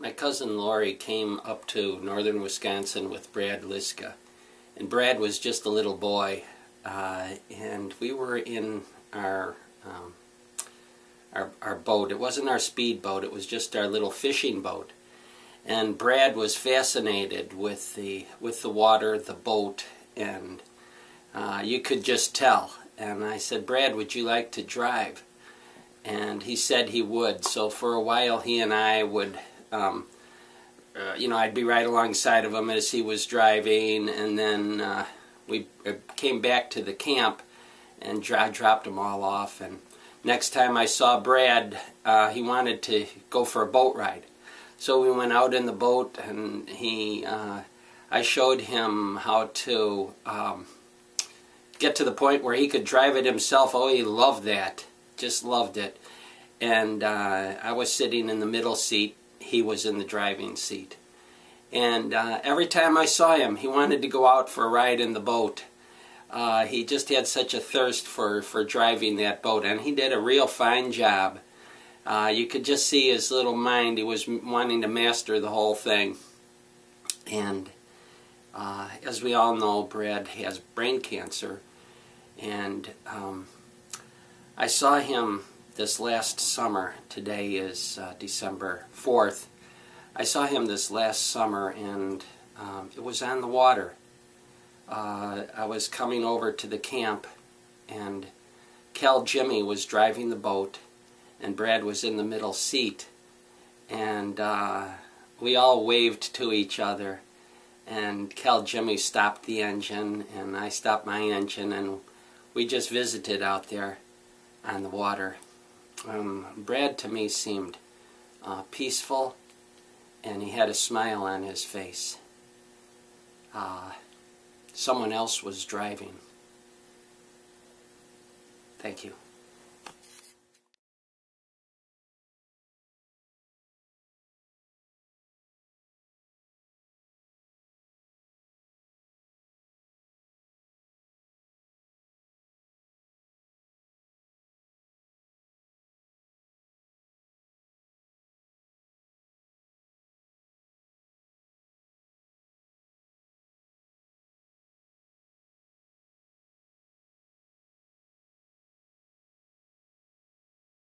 My cousin Laurie came up to northern Wisconsin with Brad Liska. And Brad was just a little boy. Uh, and we were in our, um, our, our boat. It wasn't our speed boat, it was just our little fishing boat. And Brad was fascinated with the, with the water, the boat, and uh, you could just tell. And I said, Brad, would you like to drive? And he said he would. So for a while, he and I would um, uh, you know, I'd be right alongside of him as he was driving, and then uh, we uh, came back to the camp and dra dropped them all off. And next time I saw Brad, uh, he wanted to go for a boat ride. So we went out in the boat, and he, uh, I showed him how to um, get to the point where he could drive it himself. Oh, he loved that, just loved it. And uh, I was sitting in the middle seat he was in the driving seat. And uh, every time I saw him, he wanted to go out for a ride in the boat. Uh, he just had such a thirst for, for driving that boat, and he did a real fine job. Uh, you could just see his little mind. He was wanting to master the whole thing. And uh, as we all know, Brad has brain cancer. And um, I saw him this last summer. Today is uh, December 4th. I saw him this last summer and um, it was on the water. Uh, I was coming over to the camp and Cal Jimmy was driving the boat and Brad was in the middle seat and uh, we all waved to each other and Cal Jimmy stopped the engine and I stopped my engine and we just visited out there on the water um, Brad to me seemed uh, peaceful and he had a smile on his face. Uh, someone else was driving. Thank you.